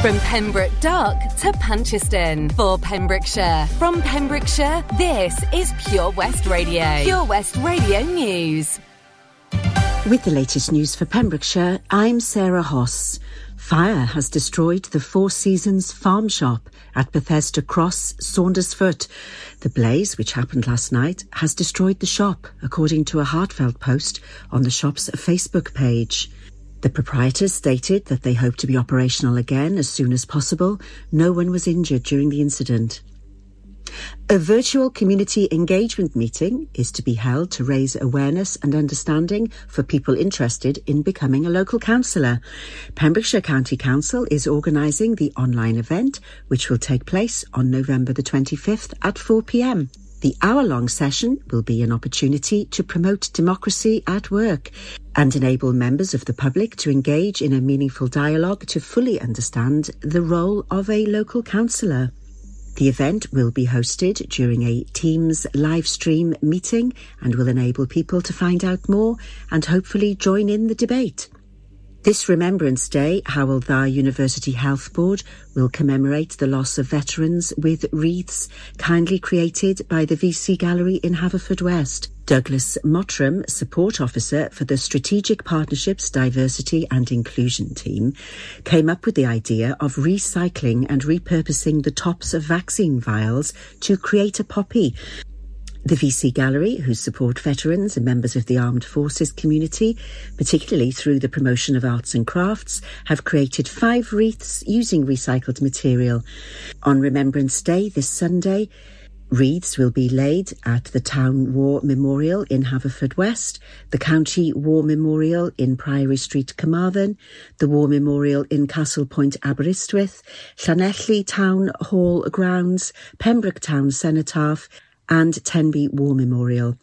From Pembroke Dock to Puncheston for Pembrokeshire. From Pembrokeshire, this is Pure West Radio. Pure West Radio News. With the latest news for Pembrokeshire, I'm Sarah Hoss. Fire has destroyed the Four Seasons farm shop at Bethesda Cross, Saundersfoot. The blaze, which happened last night, has destroyed the shop, according to a heartfelt post on the shop's Facebook page. The proprietors stated that they hope to be operational again as soon as possible. No one was injured during the incident. A virtual community engagement meeting is to be held to raise awareness and understanding for people interested in becoming a local councillor. Pembrokeshire County Council is organising the online event, which will take place on November the 25th at 4pm. The hour long session will be an opportunity to promote democracy at work and enable members of the public to engage in a meaningful dialogue to fully understand the role of a local councillor. The event will be hosted during a Teams live stream meeting and will enable people to find out more and hopefully join in the debate. This Remembrance Day, Hywel Dda University Health Board will commemorate the loss of veterans with wreaths kindly created by the VC Gallery in Haverfordwest. Douglas Mottram, Support Officer for the Strategic Partnerships Diversity and Inclusion Team, came up with the idea of recycling and repurposing the tops of vaccine vials to create a poppy. The VC Gallery, who support veterans and members of the armed forces community, particularly through the promotion of arts and crafts, have created five wreaths using recycled material. On Remembrance Day this Sunday, Wreaths will be laid at the Town War Memorial in Haverfordwest, the County War Memorial in Priory Street, Carmarthen, the War Memorial in Castle Point, Aberystwyth, Llanelli Town Hall Grounds, Pembroke Town Cenotaph, and Tenby War Memorial.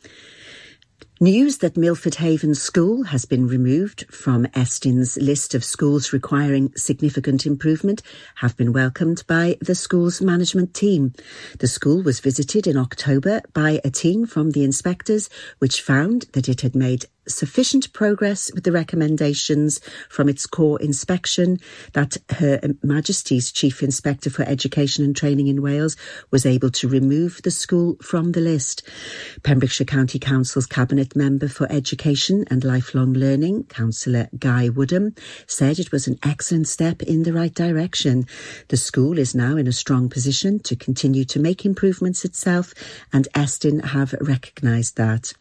News that Milford Haven School has been removed from Estyn's list of schools requiring significant improvement have been welcomed by the school's management team. The school was visited in October by a team from the inspectors, which found that it had made sufficient progress with the recommendations from its core inspection that Her Majesty's Chief Inspector for Education and Training in Wales was able to remove the school from the list. Pembrokeshire County Council's Cabinet Member for Education and Lifelong Learning, Councillor Guy Woodham, said it was an excellent step in the right direction. The school is now in a strong position to continue to make improvements itself and Estyn have recognised that.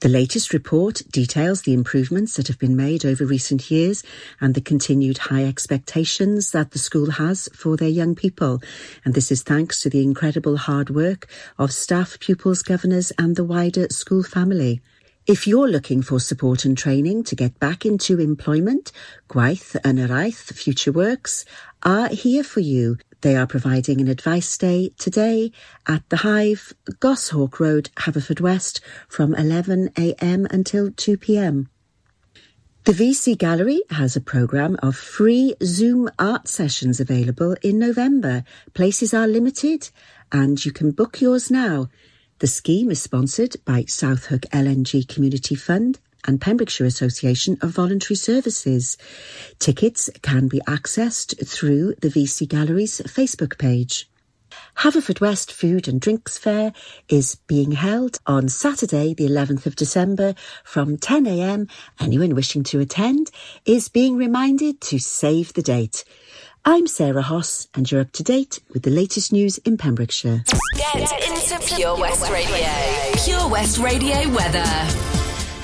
The latest report details the improvements that have been made over recent years and the continued high expectations that the school has for their young people. And this is thanks to the incredible hard work of staff, pupils, governors and the wider school family. If you're looking for support and training to get back into employment, Gwaith and Araith Future Works are here for you. They are providing an advice day today at the Hive, Goshawk Road, Haverfordwest from 11am until 2pm. The VC Gallery has a programme of free Zoom art sessions available in November. Places are limited and you can book yours now. The scheme is sponsored by South Hook LNG Community Fund and Pembrokeshire Association of Voluntary Services. Tickets can be accessed through the VC Gallery's Facebook page. Haverfordwest Food and Drinks Fair is being held on Saturday, the 11th of December from 10am. Anyone wishing to attend is being reminded to save the date. I'm Sarah Hoss, and you're up to date with the latest news in Pembrokeshire. Get into Pure West Radio. Pure West Radio weather.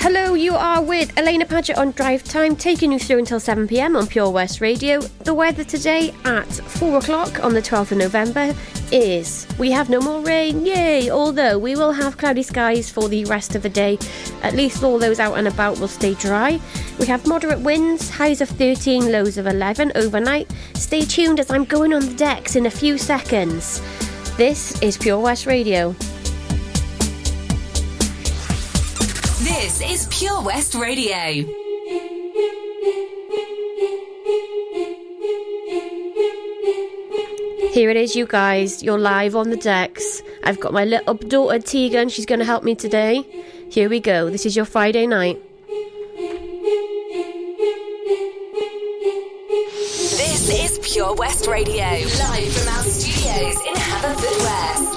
Hello, you are with Alaina Paget on Drive Time, taking you through until 7 pm on Pure West Radio. The weather today at 4 o'clock on the 12th of November is we have no more rain, yay! Although we will have cloudy skies for the rest of the day. At least all those out and about will stay dry. We have moderate winds, highs of 13, lows of 11 overnight. Stay tuned as I'm going on the decks in a few seconds. This is Pure West Radio. This is Pure West Radio. Here it is, you guys. You're live on the decks. I've got my little daughter Tegan. She's going to help me today. Here we go. This is your Friday night. This is Pure West Radio, live from our studios in Haverfordwest. Just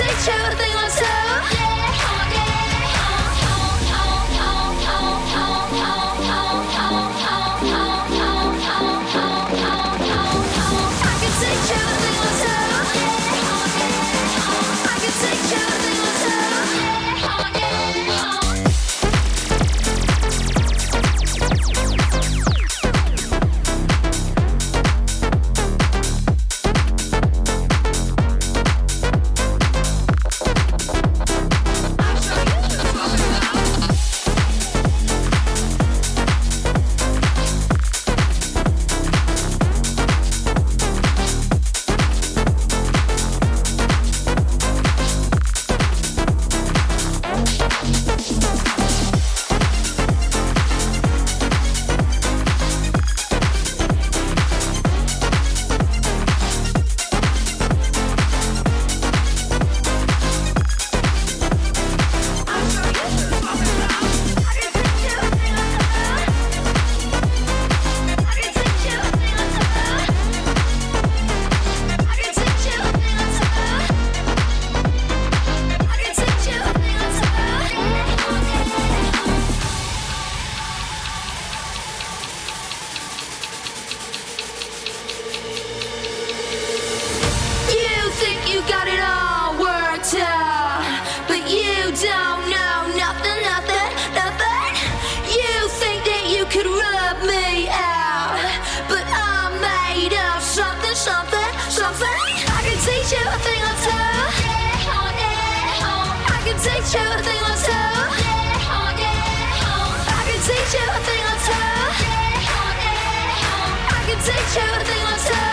take your thing you a thing or two. I can teach you a thing or two.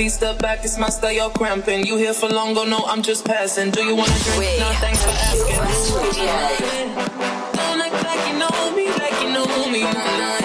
Please step back, it's my style, you're cramping. You here for long, go no, I'm just passing. Do you wanna drink? We no, thanks for asking. Don't act like you know me, like you know me. Nah, nah,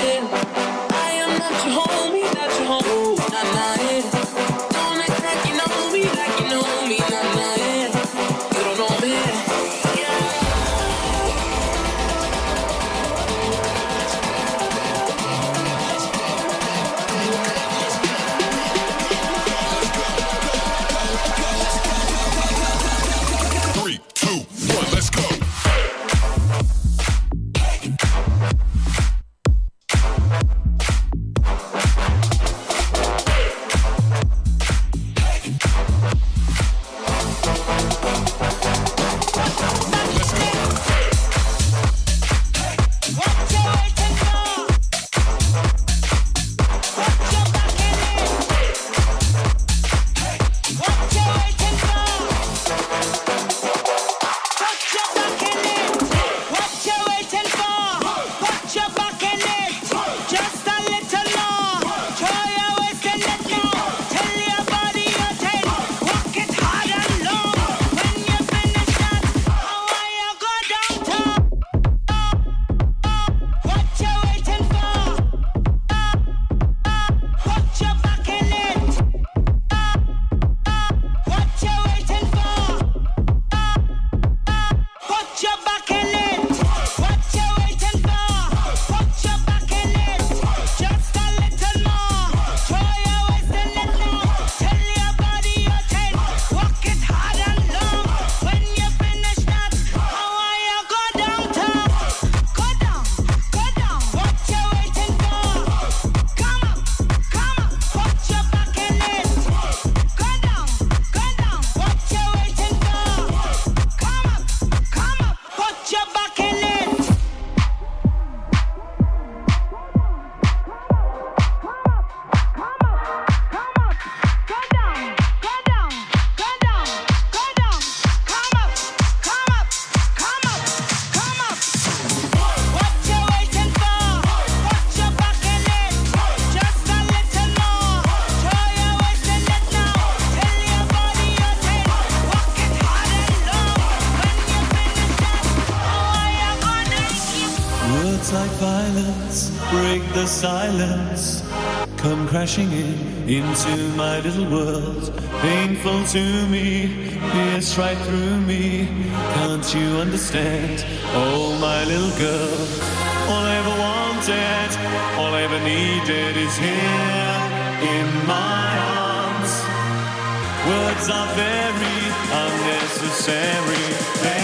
to me, it's right through me. Can't you understand? Oh, my little girl, all I ever wanted, all I ever needed is here in my arms. Words are very unnecessary.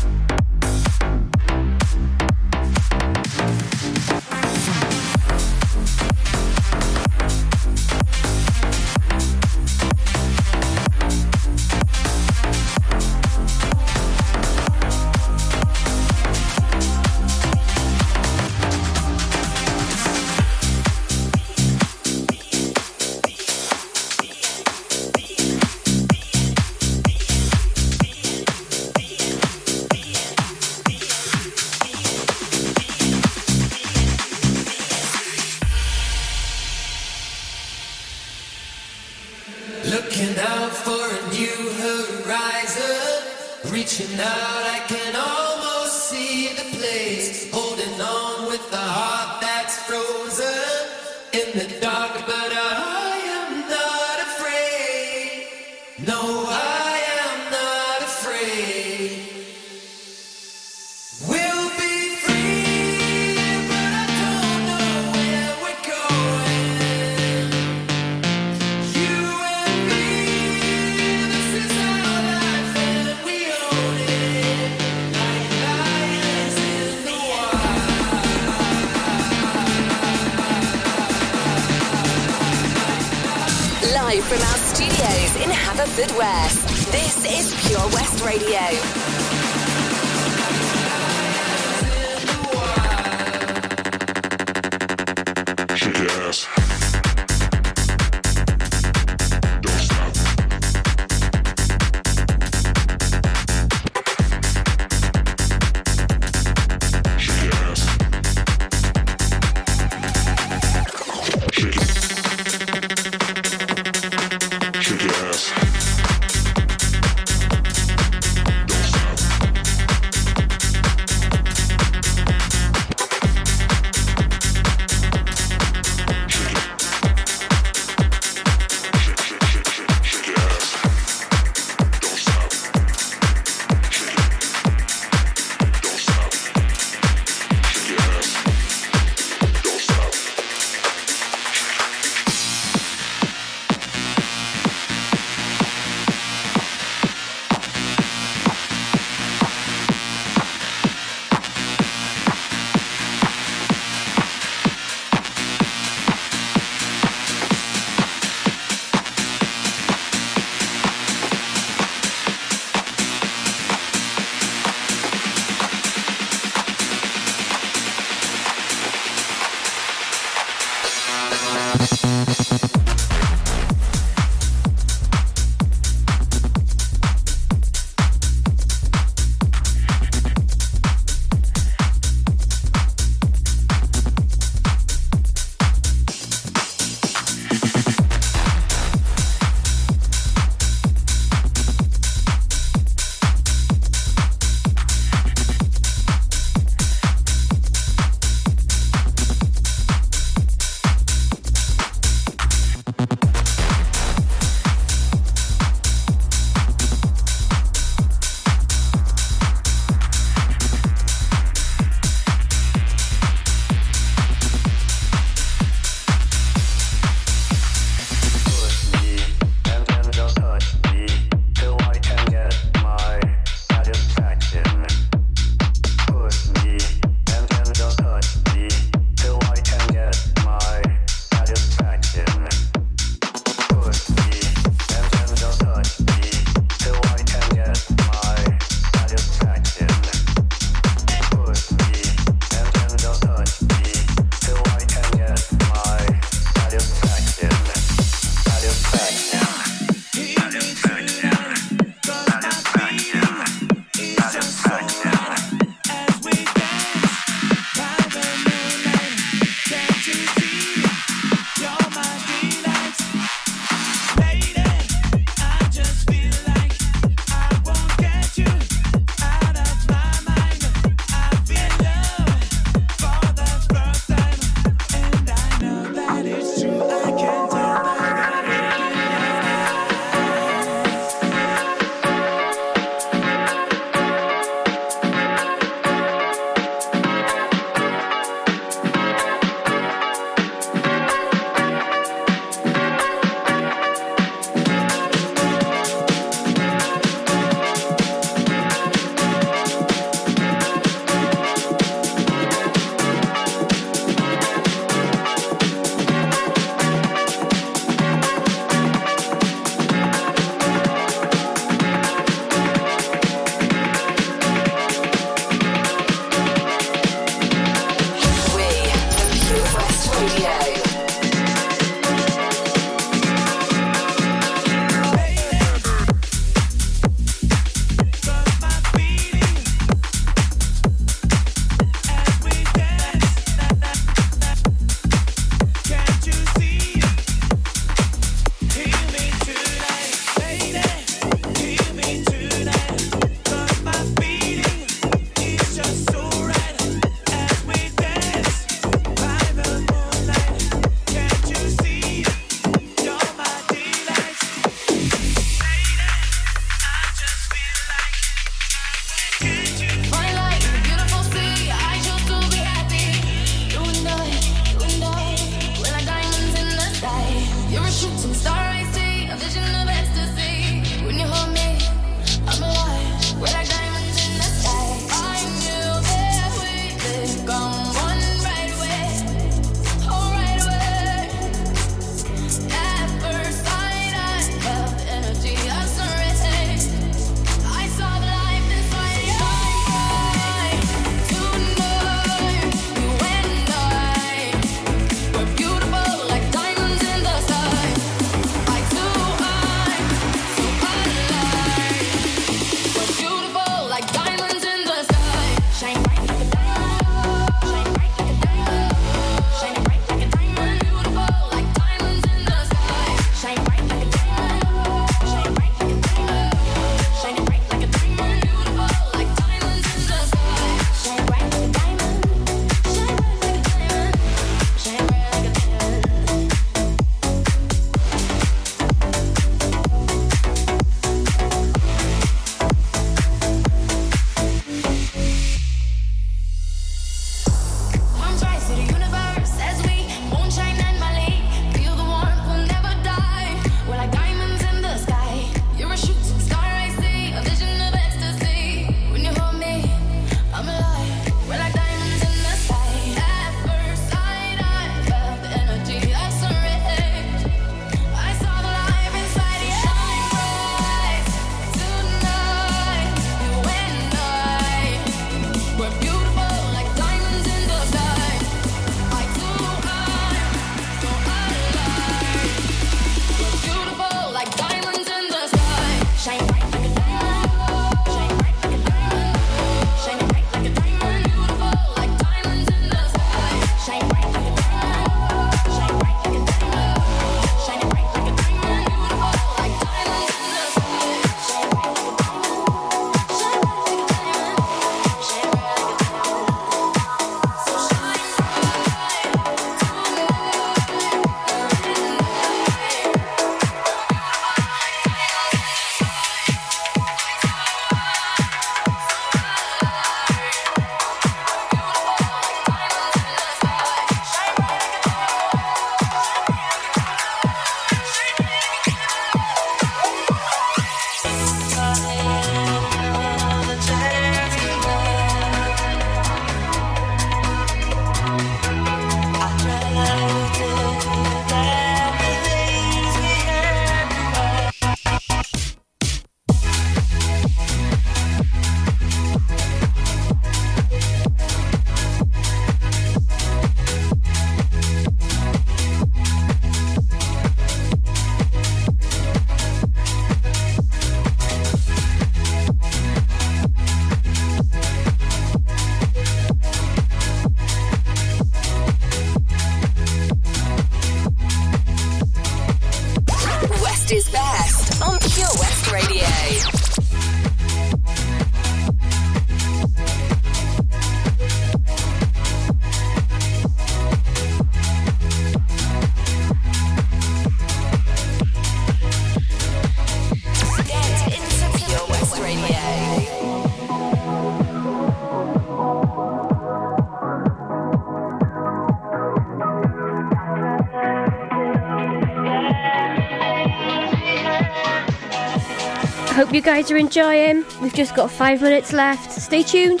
Guys are enjoying. We've just got five minutes left. Stay tuned.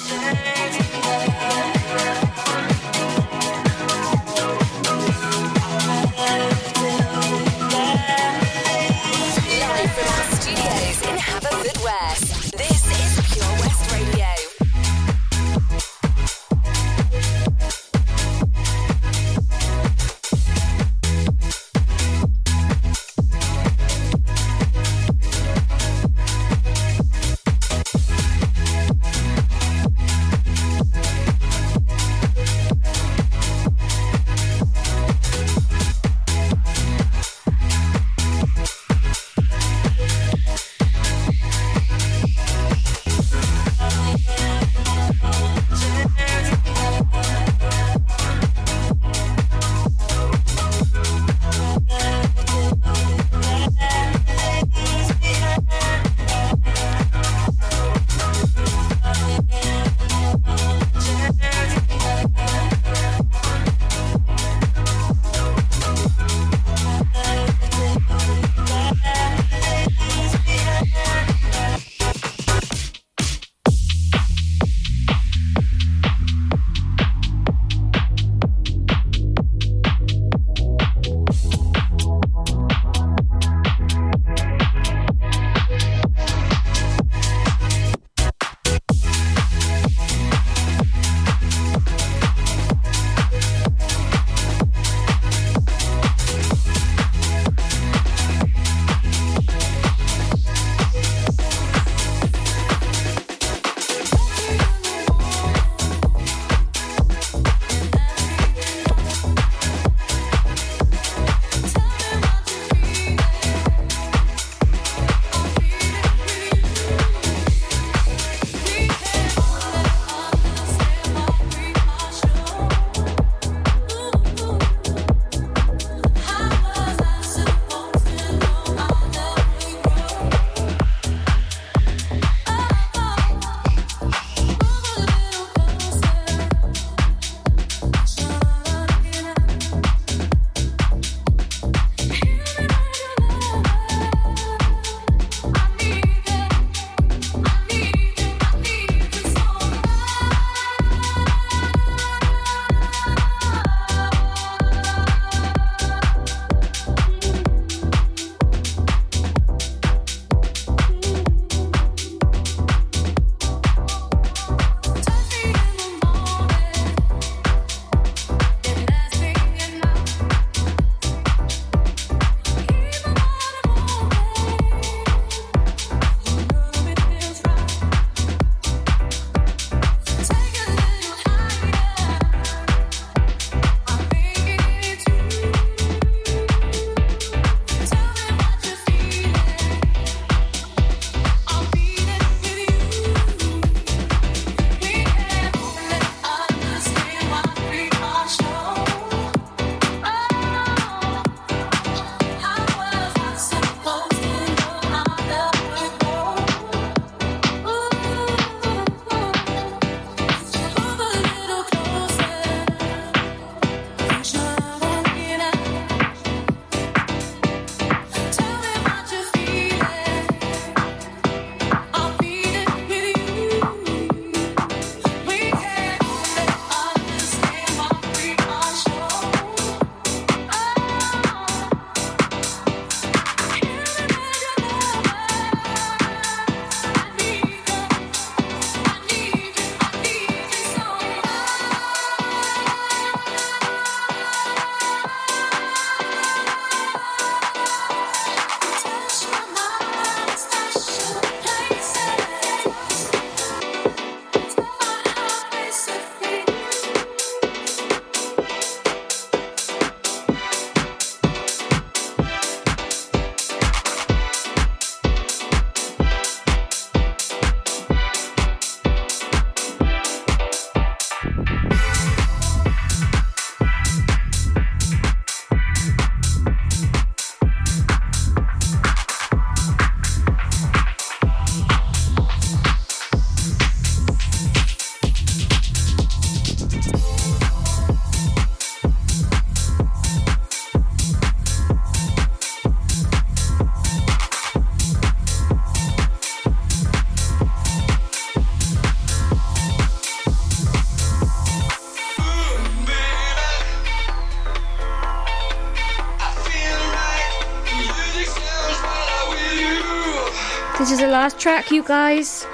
This is the last track, you guys.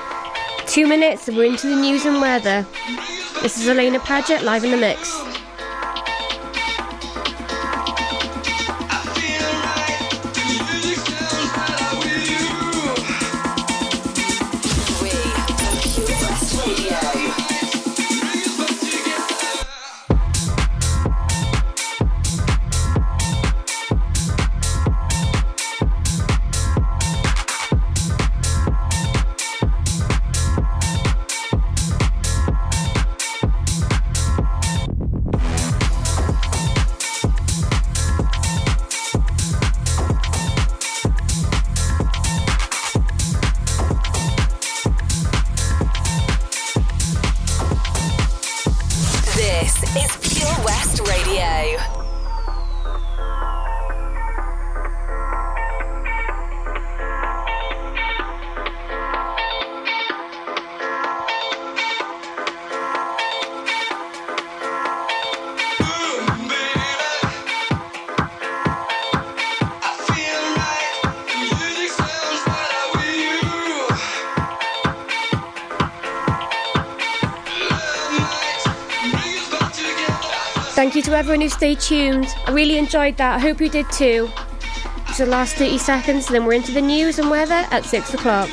Two minutes, and we're into the news and weather. This is Alaina Paget live in the mix. Everyone who stayed tuned. I really enjoyed that. I hope you did too. It's the last 30 seconds, then we're into the news and weather at 6 o'clock.